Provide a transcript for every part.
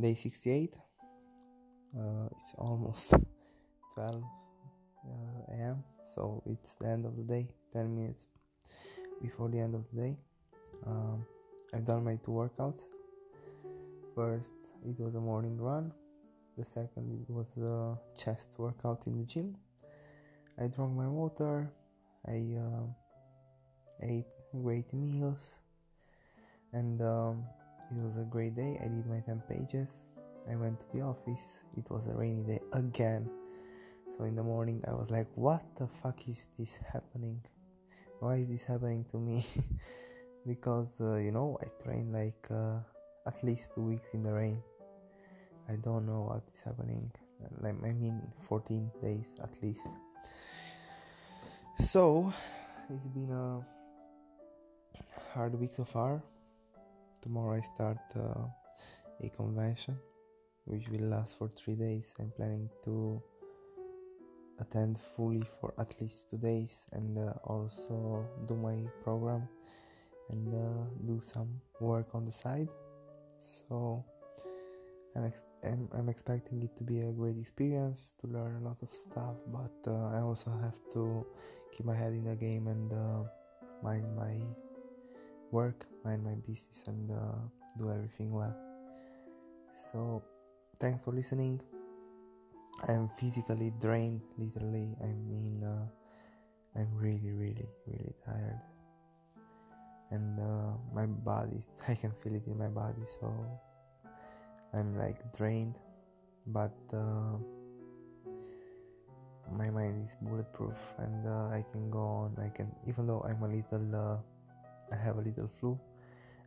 day 68 uh, it's almost 12 uh, am so it's the end of the day 10 minutes before the end of the day. Um, i've done my two workouts. First it was a morning run. The second it was a chest workout in the gym. I drank my water. I uh, ate great meals. And um, it was a great day. I did my 10 pages. I went to the office. It was a rainy day again. So in the morning i was like what the fuck is this happening? Why is this happening to me? Because uh, you know i train like uh, at least two weeks in the rain. I don't know what is happening. Like i mean 14 days at least. So it's been a hard week so far tomorrow i start uh, a convention which will last for three days. I'm planning to attend fully for at least two days and uh, also do my program and uh, do some work on the side. So I'm, ex- I'm, I'm, expecting it to be a great experience to learn a lot of stuff but uh, i also have to keep my head in the game and uh, mind my work mind my business and uh, do everything well. So thanks for listening. I'm physically drained literally. I mean uh, i'm really really really tired. And uh, my body i can feel it in my body so i'm like drained. But uh, my mind is bulletproof and uh, i can go on. I can even though i'm a little uh, i have a little flu.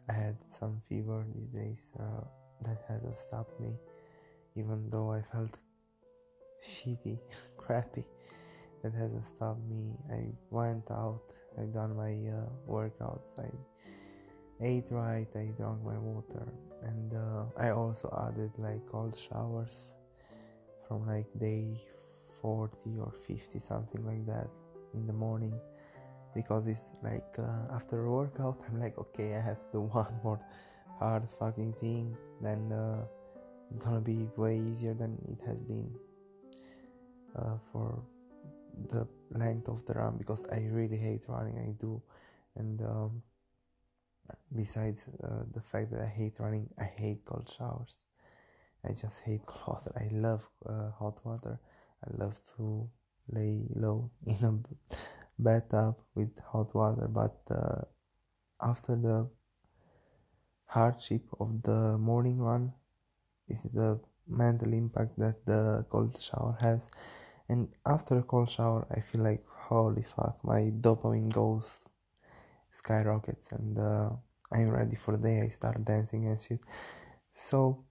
I had some fever these days uh, that hasn't stopped me even though i felt shitty crappy. That hasn't stopped me. I went out I've done my uh, workouts i ate right i drank my water and uh, i also added like cold showers from like day 40 or 50 something like that in the morning because it's like uh, after a workout i'm like okay i have to do one more hard fucking thing then uh, it's gonna be way easier than it has been uh, for the length of the run because I really hate running. I do, and um, besides uh, the fact that I hate running, I hate cold showers. I just hate cold water. I love uh, hot water. I love to lay low in a bathtub with hot water, but uh, after the hardship of the morning run is the mental impact that the cold shower has. And after a cold shower i feel like holy fuck my dopamine goes skyrockets and uh, i'm ready for the day. I start dancing and shit. So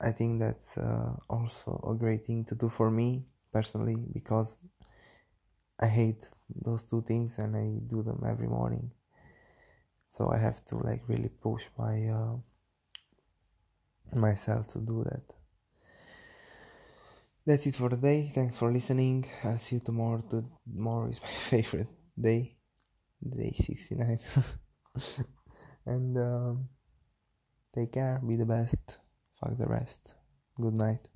i think that's uh, also a great thing to do for me personally because i hate those two things and i do them every morning so i have to like really push my uh, myself to do that that's it for today. Thanks for listening. I'll see you tomorrow. Tomorrow is my favorite day, day 69. and um, take care, be the best, fuck the rest. Good night.